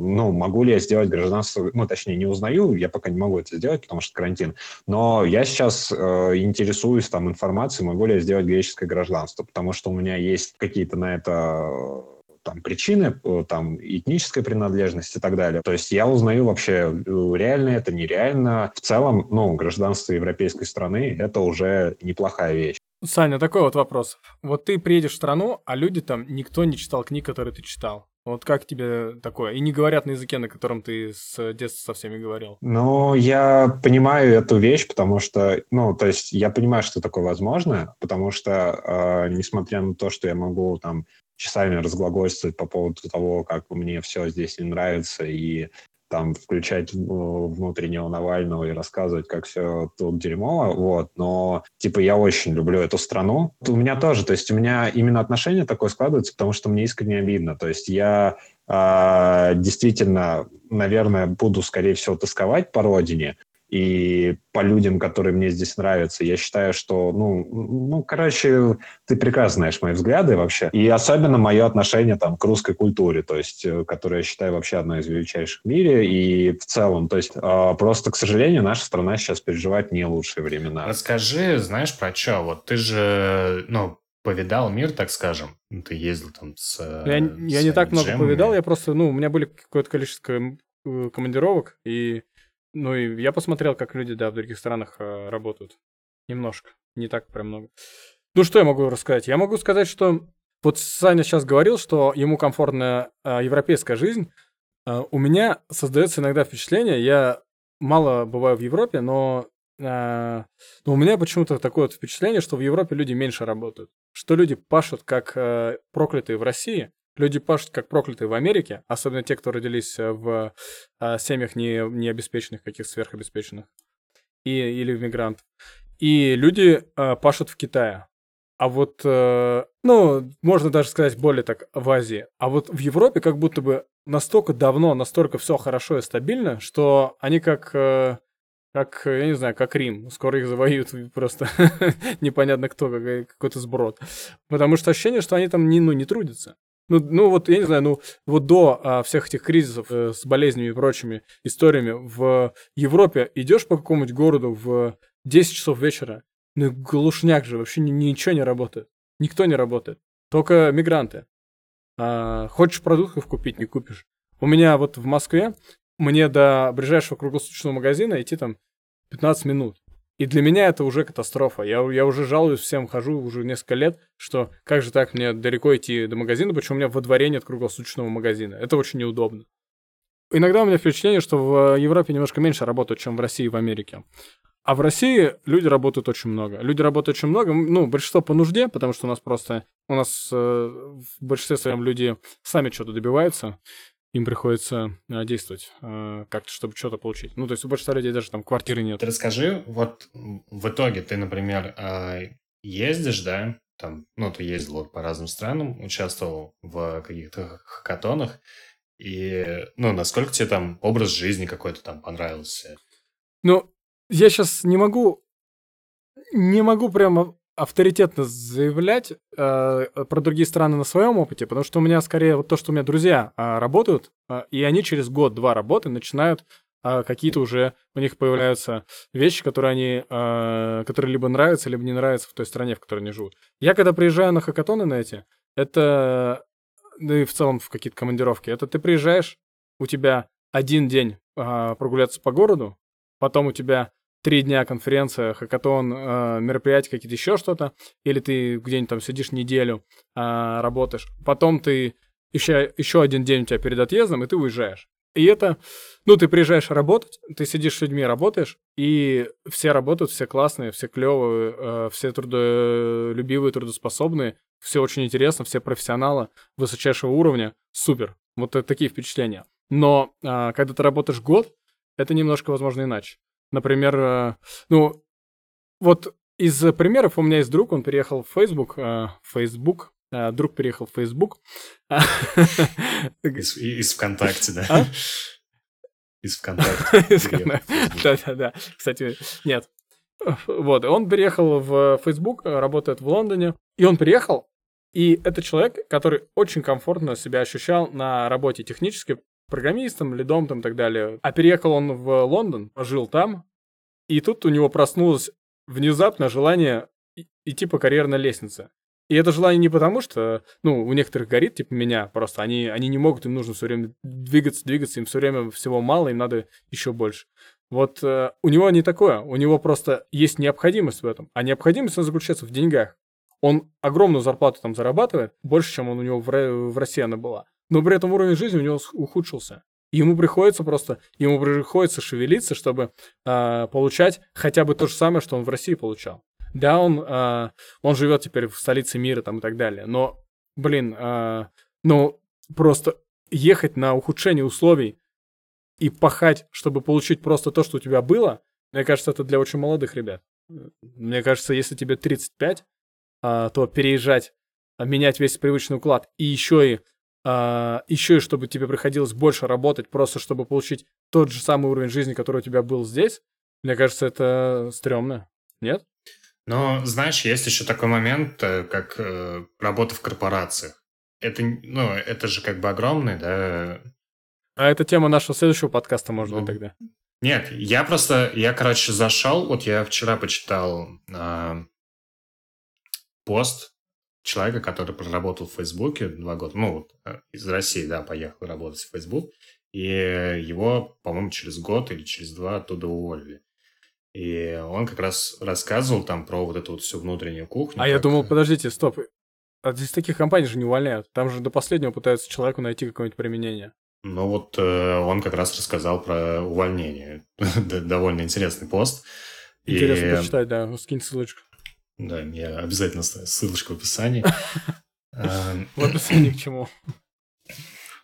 ну, могу ли я сделать гражданство, ну, точнее, не узнаю, я пока не могу это сделать, потому что карантин, но я сейчас э, интересуюсь там информацией, могу ли я сделать греческое гражданство, потому что у меня есть какие-то на это там причины, э, там этническая принадлежность и так далее. То есть я узнаю вообще, э, реально это, нереально. В целом, ну, гражданство европейской страны – это уже неплохая вещь. Саня, такой вот вопрос. Вот ты приедешь в страну, а люди там, никто не читал книг, которые ты читал. Вот как тебе такое? И не говорят на языке, на котором ты с детства со всеми говорил. Ну, я понимаю эту вещь, потому что, ну, то есть я понимаю, что такое возможно, потому что, э, несмотря на то, что я могу там часами разглагольствовать по поводу того, как мне все здесь не нравится, и там включать внутреннего Навального и рассказывать, как все тут дерьмово, вот, но, типа, я очень люблю эту страну. У меня тоже, то есть у меня именно отношение такое складывается, потому что мне искренне обидно, то есть я э, действительно, наверное, буду, скорее всего, тосковать по родине, и по людям, которые мне здесь нравятся. Я считаю, что, ну, ну, короче, ты прекрасно знаешь мои взгляды вообще. И особенно мое отношение там к русской культуре, то есть, э, которая, я считаю, вообще одной из величайших в мире. И в целом, то есть, э, просто, к сожалению, наша страна сейчас переживает не лучшие времена. Расскажи, знаешь, про что? Вот ты же, ну, повидал мир, так скажем. Ну, ты ездил там с... Я, я не так много повидал, я просто, ну, у меня были какое-то количество э, командировок, и ну и я посмотрел, как люди, да, в других странах э, работают. Немножко. Не так прям много. Ну что я могу рассказать? Я могу сказать, что вот Саня сейчас говорил, что ему комфортная э, европейская жизнь. А, у меня создается иногда впечатление, я мало бываю в Европе, но, а, но у меня почему-то такое вот впечатление, что в Европе люди меньше работают. Что люди пашут как э, проклятые в России, люди пашут как проклятые в Америке, особенно те, кто родились э, в э, семьях не, необеспеченных, каких сверхобеспеченных, и, или в мигрантов. И люди э, пашут в Китае. А вот, э, ну, можно даже сказать более так в Азии. А вот в Европе как будто бы настолько давно, настолько все хорошо и стабильно, что они как, э, как, я не знаю, как Рим. Скоро их завоюют просто непонятно кто, какой-то сброд. Потому что ощущение, что они там не, ну, не трудятся. Ну, ну вот, я не знаю, ну вот до а, всех этих кризисов э, с болезнями и прочими историями в Европе идешь по какому-нибудь городу в 10 часов вечера, ну глушняк же, вообще ничего не работает. Никто не работает. Только мигранты. А, хочешь продуктов купить, не купишь. У меня вот в Москве, мне до ближайшего круглосуточного магазина идти там 15 минут. И для меня это уже катастрофа. Я, я уже жалуюсь всем, хожу уже несколько лет, что как же так мне далеко идти до магазина, почему у меня во дворе нет круглосуточного магазина. Это очень неудобно. Иногда у меня впечатление, что в Европе немножко меньше работают, чем в России и в Америке. А в России люди работают очень много. Люди работают очень много, ну, большинство по нужде, потому что у нас просто, у нас э, в большинстве своем люди сами что-то добиваются, им приходится э, действовать э, как-то, чтобы что-то получить. Ну, то есть у большинства людей даже там квартиры нет. Ты расскажи, вот в итоге ты, например, э, ездишь, да, там, ну, ты ездил по разным странам, участвовал в каких-то хакатонах, и, ну, насколько тебе там образ жизни какой-то там понравился? Ну, я сейчас не могу, не могу прямо авторитетно заявлять э, про другие страны на своем опыте, потому что у меня скорее вот то, что у меня друзья э, работают, э, и они через год-два работы начинают э, какие-то уже у них появляются вещи, которые они, э, которые либо нравятся, либо не нравятся в той стране, в которой они живут. Я когда приезжаю на хакатоны на эти, это, да и в целом в какие-то командировки, это ты приезжаешь, у тебя один день э, прогуляться по городу, потом у тебя три дня конференция, хакатон, э, мероприятия какие-то, еще что-то, или ты где-нибудь там сидишь неделю, э, работаешь, потом ты еще, еще один день у тебя перед отъездом, и ты уезжаешь. И это, ну, ты приезжаешь работать, ты сидишь с людьми, работаешь, и все работают, все классные, все клевые, э, все трудолюбивые, трудоспособные, все очень интересно, все профессионалы высочайшего уровня, супер. Вот такие впечатления. Но когда ты работаешь год, это немножко, возможно, иначе. Например, э, ну, вот из примеров у меня есть друг, он переехал в Facebook, э, Facebook, э, друг переехал в Facebook. Из, из ВКонтакте, да? А? Из ВКонтакте. Да-да-да. Кстати, нет. Вот, он переехал в Facebook, работает в Лондоне, и он приехал, и это человек, который очень комфортно себя ощущал на работе технически, программистом, лидом там и так далее. А переехал он в Лондон, жил там, и тут у него проснулось внезапно желание идти по карьерной лестнице. И это желание не потому, что, ну, у некоторых горит, типа меня, просто они, они не могут, им нужно все время двигаться, двигаться, им все время всего мало, им надо еще больше. Вот э, у него не такое, у него просто есть необходимость в этом, а необходимость она заключается в деньгах. Он огромную зарплату там зарабатывает, больше, чем он у него в, в России она была но при этом уровень жизни у него ухудшился. Ему приходится просто, ему приходится шевелиться, чтобы э, получать хотя бы то же самое, что он в России получал. Да, он, э, он живет теперь в столице мира там и так далее, но, блин, э, ну, просто ехать на ухудшение условий и пахать, чтобы получить просто то, что у тебя было, мне кажется, это для очень молодых ребят. Мне кажется, если тебе 35, а, то переезжать, менять весь привычный уклад и еще и а, еще и чтобы тебе приходилось больше работать, просто чтобы получить тот же самый уровень жизни, который у тебя был здесь, мне кажется, это стрёмно. Нет? Но, знаешь, есть еще такой момент, э, как э, работа в корпорациях. Это, ну, это же как бы огромный, да... А это тема нашего следующего подкаста, может ну, быть, тогда? Нет, я просто, я, короче, зашел, вот я вчера почитал э, пост человека, который проработал в Фейсбуке два года, ну, вот, э, из России, да, поехал работать в Фейсбук, и его, по-моему, через год или через два оттуда уволили. И он как раз рассказывал там про вот эту вот всю внутреннюю кухню. А как... я думал, подождите, стоп, а здесь таких компаний же не увольняют. Там же до последнего пытаются человеку найти какое-нибудь применение. Ну вот э, он как раз рассказал про увольнение. Довольно интересный пост. Интересно и... почитать, да. Скинь ссылочку. Да, я обязательно ссылочку в описании. Эм, в описании к чему?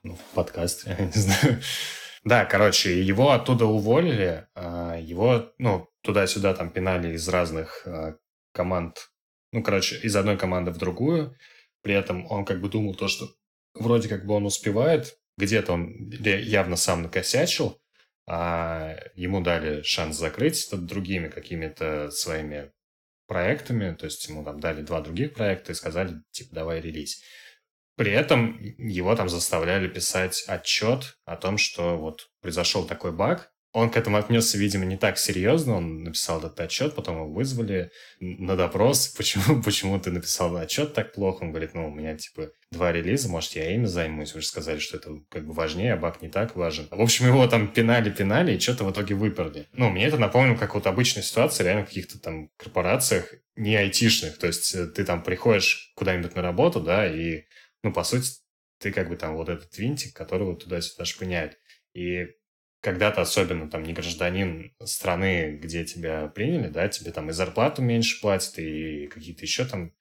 Ну, в подкасте, я не знаю. Да, короче, его оттуда уволили, а его, ну, туда-сюда там пинали из разных а, команд, ну, короче, из одной команды в другую. При этом он как бы думал то, что вроде как бы он успевает, где-то он явно сам накосячил, а ему дали шанс закрыть это другими какими-то своими проектами, то есть ему там дали два других проекта и сказали, типа, давай релиз. При этом его там заставляли писать отчет о том, что вот произошел такой баг. Он к этому отнесся, видимо, не так серьезно. Он написал этот отчет, потом его вызвали на допрос. Почему, почему ты написал отчет так плохо? Он говорит, ну, у меня, типа, два релиза, может, я ими займусь. Вы же сказали, что это как бы важнее, а баг не так важен. В общем, его там пинали-пинали, и что-то в итоге выперли. Ну, мне это напомнило, как вот обычная ситуация, реально в каких-то там корпорациях не айтишных. То есть э, ты там приходишь куда-нибудь на работу, да, и ну, по сути, ты как бы там вот этот винтик, которого туда-сюда шпыняют. И когда ты особенно там не гражданин страны, где тебя приняли, да, тебе там и зарплату меньше платят, и какие-то еще там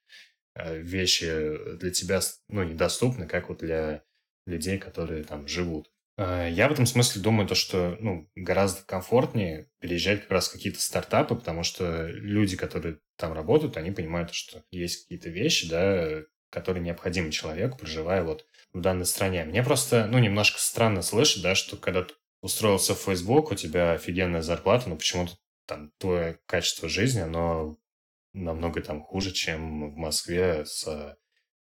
э, вещи для тебя, ну, недоступны, как вот для людей, которые там живут. Э, я в этом смысле думаю, то, что ну, гораздо комфортнее переезжать как раз в какие-то стартапы, потому что люди, которые там работают, они понимают, что есть какие-то вещи, да, который необходим человеку, проживая вот в данной стране. Мне просто, ну, немножко странно слышать, да, что когда устроился в Facebook, у тебя офигенная зарплата, но почему-то там твое качество жизни, оно намного там хуже, чем в Москве с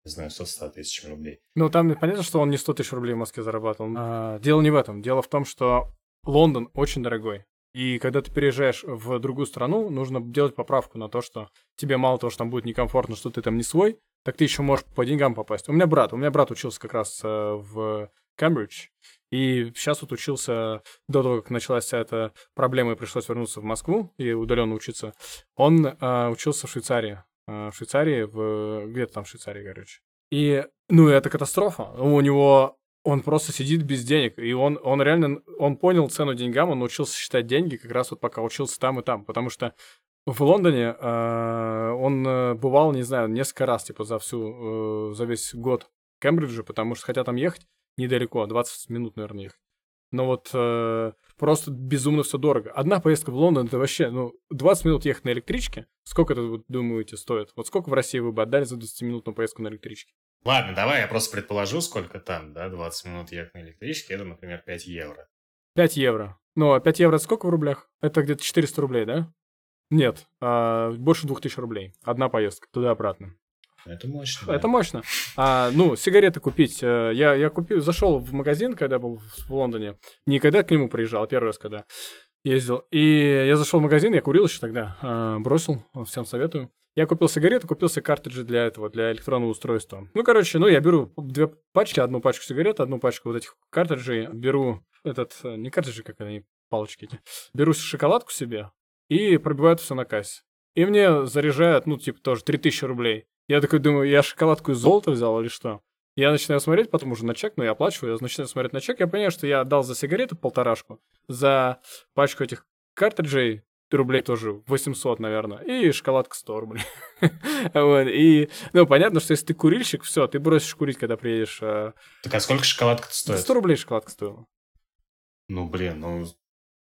не знаю, со 100 тысячами рублей. Ну, там понятно, что он не 100 тысяч рублей в Москве зарабатывал. А, дело не в этом. Дело в том, что Лондон очень дорогой. И когда ты переезжаешь в другую страну, нужно делать поправку на то, что тебе мало того, что там будет некомфортно, что ты там не свой, так ты еще можешь по деньгам попасть. У меня брат, у меня брат учился как раз э, в Кембридж, и сейчас вот учился, до того, как началась вся эта проблема, и пришлось вернуться в Москву и удаленно учиться, он э, учился в Швейцарии. Э, в Швейцарии, в... где-то там в Швейцарии, короче. И, ну, это катастрофа. У него он просто сидит без денег, и он, он реально, он понял цену деньгам, он научился считать деньги как раз вот пока учился там и там, потому что в Лондоне э, он бывал, не знаю, несколько раз, типа, за всю, э, за весь год в Кембридже, потому что хотя там ехать недалеко, 20 минут, наверное, ехать. Но вот э, просто безумно все дорого. Одна поездка в Лондон, это вообще, ну, 20 минут ехать на электричке, сколько это, вы думаете, стоит? Вот сколько в России вы бы отдали за 20-минутную поездку на электричке? Ладно, давай я просто предположу, сколько там, да, 20 минут ехать на электричке, это, например, 5 евро. 5 евро. Ну, а 5 евро это сколько в рублях? Это где-то 400 рублей, да? Нет, а, больше двух тысяч рублей. Одна поездка туда-обратно. Это мощно. Это да. мощно. А, ну, сигареты купить. Э, я, я купил, зашел в магазин, когда был в Лондоне. Не когда к нему приезжал, а первый раз, когда ездил. И я зашел в магазин, я курил еще тогда, а, бросил, всем советую. Я купил сигареты, купил себе картриджи для этого, для электронного устройства. Ну, короче, ну, я беру две пачки, одну пачку сигарет, одну пачку вот этих картриджей, беру этот, э, не картриджи, как они, палочки эти, беру шоколадку себе, и пробивают все на кассе. И мне заряжают, ну, типа, тоже 3000 рублей. Я такой думаю, я шоколадку из золота взял или что? Я начинаю смотреть, потом уже на чек, но ну, я оплачиваю, я начинаю смотреть на чек, я понимаю, что я отдал за сигареты полторашку, за пачку этих картриджей рублей тоже 800, наверное, и шоколадка 100 рублей. вот, и, ну, понятно, что если ты курильщик, все, ты бросишь курить, когда приедешь. А так а сколько шоколадка стоит? 100 рублей шоколадка стоила. Ну, блин, ну,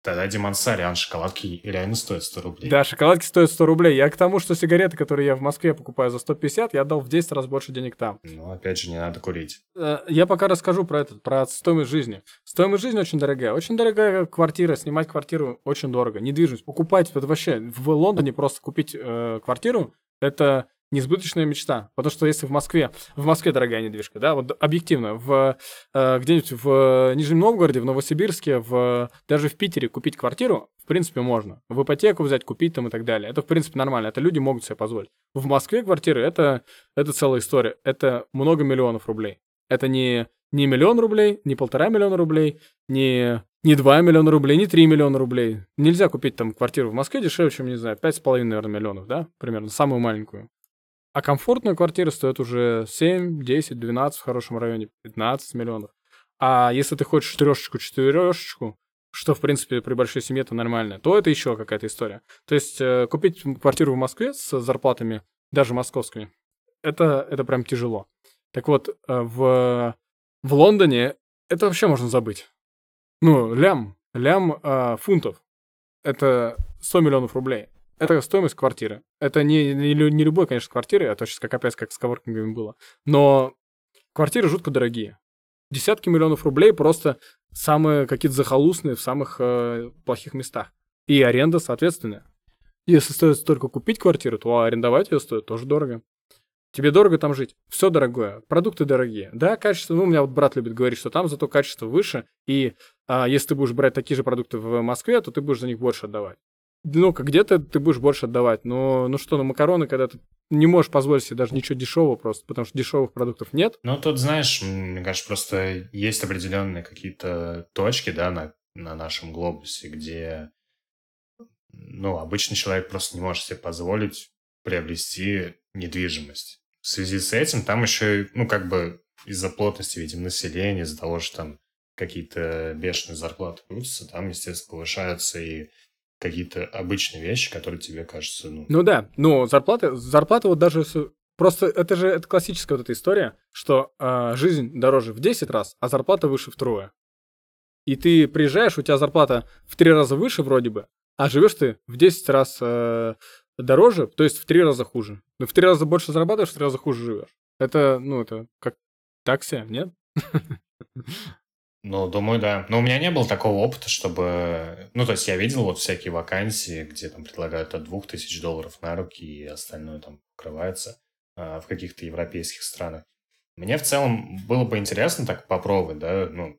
Тогда Диман Сарян шоколадки реально стоят 100 рублей. Да, шоколадки стоят 100 рублей. Я к тому, что сигареты, которые я в Москве покупаю за 150, я отдал в 10 раз больше денег там. Ну, опять же, не надо курить. Э, я пока расскажу про это, про стоимость жизни. Стоимость жизни очень дорогая. Очень дорогая квартира, снимать квартиру очень дорого. Недвижимость покупать, это вообще в Лондоне просто купить э, квартиру, это несбыточная мечта. Потому что если в Москве, в Москве дорогая недвижка, да, вот объективно, в, э, где-нибудь в Нижнем Новгороде, в Новосибирске, в, даже в Питере купить квартиру, в принципе, можно. В ипотеку взять, купить там и так далее. Это, в принципе, нормально. Это люди могут себе позволить. В Москве квартиры это, это целая история. Это много миллионов рублей. Это не, не миллион рублей, не полтора миллиона рублей, не не 2 миллиона рублей, не 3 миллиона рублей. Нельзя купить там квартиру в Москве дешевле, чем, не знаю, 5,5, наверное, миллионов, да, примерно, самую маленькую. А комфортная квартира стоит уже 7, 10, 12, в хорошем районе 15 миллионов. А если ты хочешь трешечку, четырешечку, что, в принципе, при большой семье это нормально, то это еще какая-то история. То есть э, купить квартиру в Москве с зарплатами, даже московскими, это, это прям тяжело. Так вот, э, в, в Лондоне это вообще можно забыть. Ну, лям, лям э, фунтов. Это 100 миллионов рублей. Это стоимость квартиры. Это не, не, не любой, конечно, квартиры, а то сейчас как как с коворкингами было. Но квартиры жутко дорогие. Десятки миллионов рублей просто самые какие-то захолустные в самых э, плохих местах. И аренда, соответственно. Если стоит только купить квартиру, то арендовать ее стоит тоже дорого. Тебе дорого там жить. Все дорогое. Продукты дорогие. Да, качество. Ну, у меня вот брат любит говорить, что там зато качество выше. И а, если ты будешь брать такие же продукты в Москве, то ты будешь за них больше отдавать. Ну, где-то ты будешь больше отдавать. Но ну что, на макароны, когда ты не можешь позволить себе даже ничего дешевого просто, потому что дешевых продуктов нет. Ну, тут, знаешь, мне кажется, просто есть определенные какие-то точки, да, на, на нашем глобусе, где, ну, обычный человек просто не может себе позволить приобрести недвижимость. В связи с этим там еще, ну, как бы из-за плотности, видимо, населения, из-за того, что там какие-то бешеные зарплаты крутятся, там, естественно, повышаются и какие-то обычные вещи, которые тебе кажутся, ну... Ну да, ну зарплата, зарплата вот даже... Просто это же это классическая вот эта история, что э, жизнь дороже в 10 раз, а зарплата выше втрое. И ты приезжаешь, у тебя зарплата в 3 раза выше вроде бы, а живешь ты в 10 раз э, дороже, то есть в 3 раза хуже. Ну, в 3 раза больше зарабатываешь, в 3 раза хуже живешь. Это, ну, это как такси, нет? Ну, думаю, да. Но у меня не было такого опыта, чтобы... Ну, то есть я видел вот всякие вакансии, где там предлагают от 2000 долларов на руки, и остальное там покрывается а, в каких-то европейских странах. Мне в целом было бы интересно так попробовать, да, ну,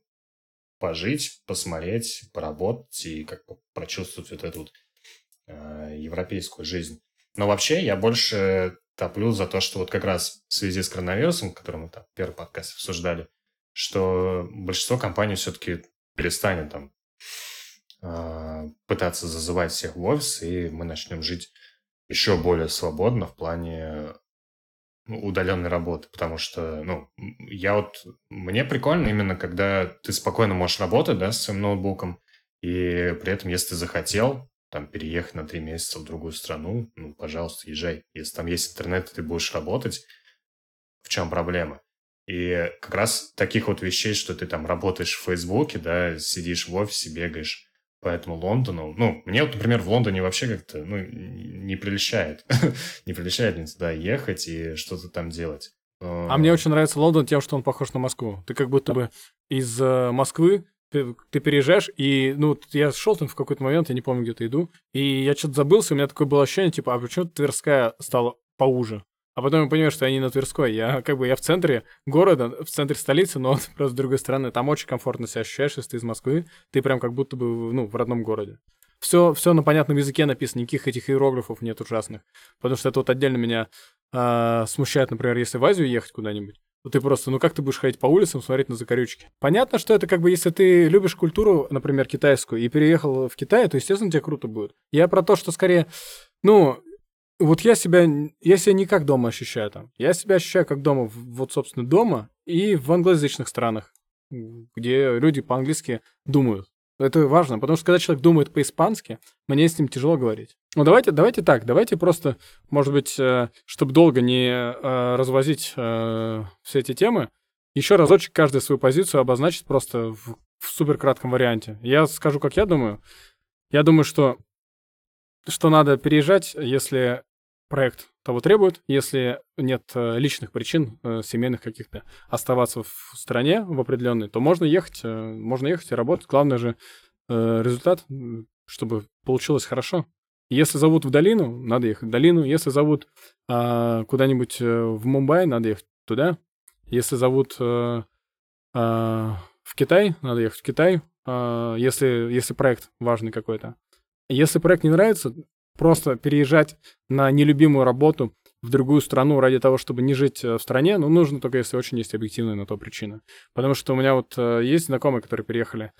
пожить, посмотреть, поработать и как бы прочувствовать вот эту вот э, европейскую жизнь. Но вообще я больше топлю за то, что вот как раз в связи с коронавирусом, который мы там первый подкаст обсуждали, что большинство компаний все-таки перестанет там а, пытаться зазывать всех в офис, и мы начнем жить еще более свободно в плане ну, удаленной работы, потому что, ну, я вот, мне прикольно именно, когда ты спокойно можешь работать, да, с своим ноутбуком, и при этом, если ты захотел, там, переехать на три месяца в другую страну, ну, пожалуйста, езжай. Если там есть интернет, ты будешь работать, в чем проблема? И как раз таких вот вещей, что ты там работаешь в Фейсбуке, да, сидишь в офисе, бегаешь по этому Лондону. Ну, мне вот, например, в Лондоне вообще как-то, ну, не прилещает. не прилещает мне туда ехать и что-то там делать. А мне очень нравится Лондон тем, что он похож на Москву. Ты как будто бы из э, Москвы ты, ты переезжаешь, и, ну, я шел там в какой-то момент, я не помню, где-то иду, и я что-то забылся, у меня такое было ощущение, типа, а почему Тверская стала поуже? А потом я понимаю, что я не на Тверской. Я как бы я в центре города, в центре столицы, но просто с другой стороны. Там очень комфортно себя ощущаешь, если ты из Москвы. Ты прям как будто бы, ну, в родном городе. Все, все на понятном языке написано, никаких этих иероглифов нет ужасных. Потому что это вот отдельно меня э, смущает, например, если в Азию ехать куда-нибудь. То ты просто, ну как ты будешь ходить по улицам, смотреть на закорючки? Понятно, что это как бы, если ты любишь культуру, например, китайскую, и переехал в Китай, то, естественно, тебе круто будет. Я про то, что скорее, ну, вот я себя, я себя не как дома ощущаю там. Я себя ощущаю как дома, вот, собственно, дома и в англоязычных странах, где люди по-английски думают. Это важно, потому что когда человек думает по-испански, мне с ним тяжело говорить. Ну давайте, давайте так, давайте просто, может быть, э, чтобы долго не э, развозить э, все эти темы, еще разочек каждый свою позицию обозначить просто в, в супер варианте. Я скажу, как я думаю. Я думаю, что что надо переезжать, если проект того требует, если нет э, личных причин, э, семейных каких-то, оставаться в стране в определенной, то можно ехать, э, можно ехать и работать. Главное же результат, чтобы получилось хорошо. Если зовут в долину, надо ехать в долину. Если зовут а, куда-нибудь в Мумбай, надо ехать туда. Если зовут а, в Китай, надо ехать в Китай. А, если, если проект важный какой-то. Если проект не нравится, просто переезжать на нелюбимую работу в другую страну ради того, чтобы не жить э, в стране, ну, нужно только если очень есть объективная на то причина. Потому что у меня вот э, есть знакомые, которые переехали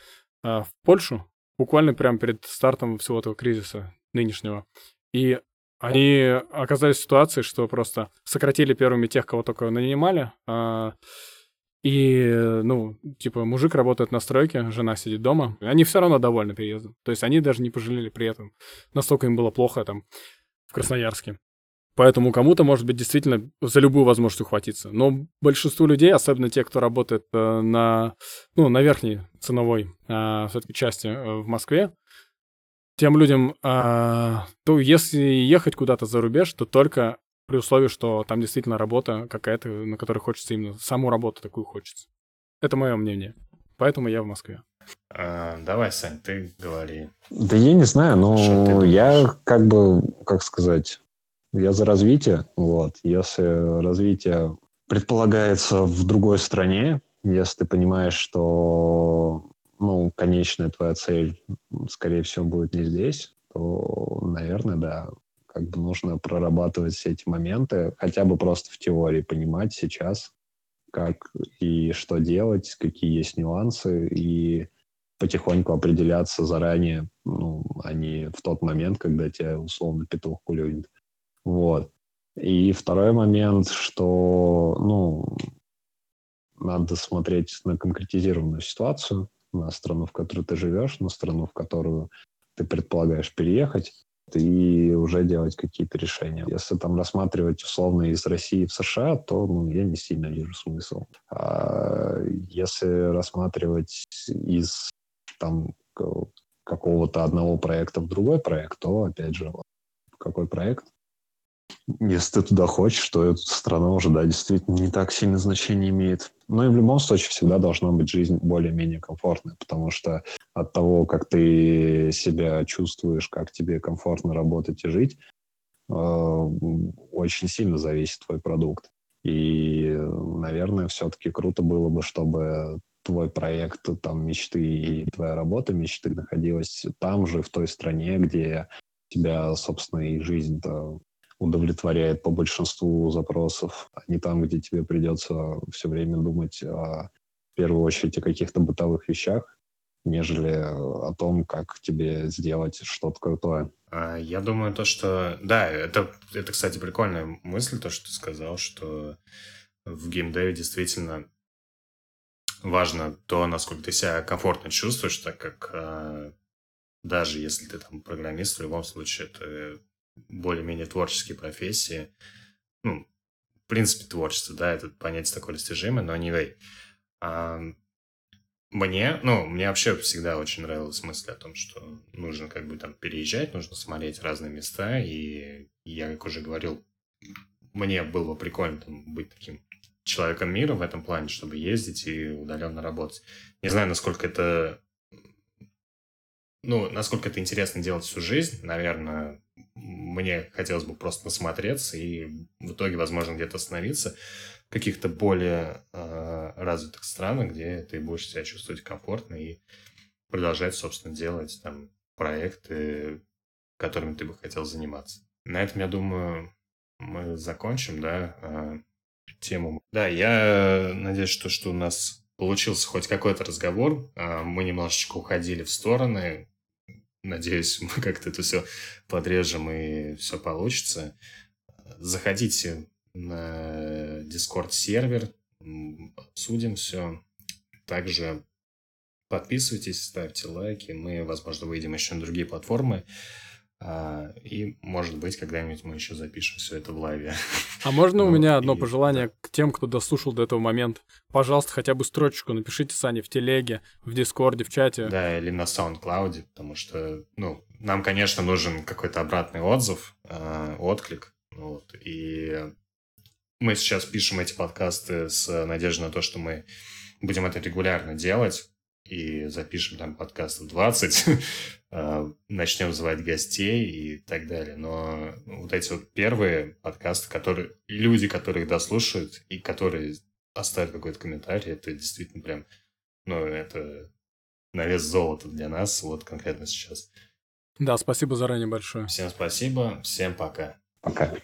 э, в Польшу буквально прямо перед стартом всего этого кризиса нынешнего. И они оказались в ситуации, что просто сократили первыми тех, кого только нанимали, а, И, ну, типа, мужик работает на стройке, жена сидит дома. Они все равно довольны переездом. То есть они даже не пожалели при этом. Настолько им было плохо там в Красноярске. Поэтому кому-то, может быть, действительно за любую возможность ухватиться. Но большинству людей, особенно те, кто работает э, на, ну, на верхней ценовой э, все-таки части э, в Москве, тем людям, то если ехать куда-то за рубеж, то только при условии, что там действительно работа какая-то, на которой хочется именно саму работу такую хочется. Это мое мнение. Поэтому я в Москве. А, давай, Сань, ты говори. Да я не знаю, но я как бы, как сказать, я за развитие. Вот. Если развитие предполагается в другой стране, если ты понимаешь, что ну, конечная твоя цель, скорее всего, будет не здесь, то, наверное, да, как бы нужно прорабатывать все эти моменты, хотя бы просто в теории понимать сейчас, как и что делать, какие есть нюансы, и потихоньку определяться заранее, ну, а не в тот момент, когда тебя условно петух клюнет. Вот. И второй момент, что, ну, надо смотреть на конкретизированную ситуацию, на страну, в которой ты живешь, на страну, в которую ты предполагаешь переехать, и уже делать какие-то решения. Если там рассматривать условно из России в США, то ну, я не сильно вижу смысл. А если рассматривать из там какого-то одного проекта в другой проект, то, опять же, какой проект, если ты туда хочешь, то эта страна уже, да, действительно не так сильно значение имеет. Но и в любом случае всегда должна быть жизнь более-менее комфортная, потому что от того, как ты себя чувствуешь, как тебе комфортно работать и жить, э, очень сильно зависит твой продукт. И, наверное, все-таки круто было бы, чтобы твой проект там мечты и твоя работа мечты находилась там же, в той стране, где тебя, собственно, и жизнь-то удовлетворяет по большинству запросов, а не там, где тебе придется все время думать о, в первую очередь о каких-то бытовых вещах, нежели о том, как тебе сделать что-то крутое. А, я думаю, то, что... Да, это, это, кстати, прикольная мысль, то, что ты сказал, что в геймдеве действительно важно то, насколько ты себя комфортно чувствуешь, так как а, даже если ты там программист, в любом случае это более-менее творческие профессии. Ну, в принципе, творчество, да, это понятие такое достижимое, но anyway. А, мне, ну, мне вообще всегда очень нравилась мысль о том, что нужно как бы там переезжать, нужно смотреть разные места, и я, как уже говорил, мне было бы прикольно там, быть таким человеком мира в этом плане, чтобы ездить и удаленно работать. Не знаю, насколько это ну, насколько это интересно делать всю жизнь, наверное, мне хотелось бы просто насмотреться и в итоге, возможно, где-то остановиться в каких-то более э, развитых странах, где ты будешь себя чувствовать комфортно и продолжать, собственно, делать там проекты, которыми ты бы хотел заниматься. На этом, я думаю, мы закончим, да, э, тему. Да, я надеюсь, что, что у нас получился хоть какой-то разговор. Э, мы немножечко уходили в стороны, Надеюсь, мы как-то это все подрежем и все получится. Заходите на Discord сервер, обсудим все. Также подписывайтесь, ставьте лайки. Мы, возможно, выйдем еще на другие платформы. А, и, может быть, когда-нибудь мы еще запишем все это в лайве. А можно у ну, меня одно пожелание к тем, кто дослушал до этого момента? Пожалуйста, хотя бы строчку напишите, Сане, в телеге, в Дискорде, в чате. Да, или на SoundCloud, потому что, ну, нам, конечно, нужен какой-то обратный отзыв, э, отклик. Вот, и мы сейчас пишем эти подкасты с надеждой на то, что мы будем это регулярно делать и запишем там подкастов 20, а, начнем звать гостей и так далее. Но вот эти вот первые подкасты, которые люди, которые дослушают и которые оставят какой-то комментарий, это действительно прям, ну, это на вес золота для нас, вот конкретно сейчас. Да, спасибо заранее большое. Всем спасибо, всем пока. Пока.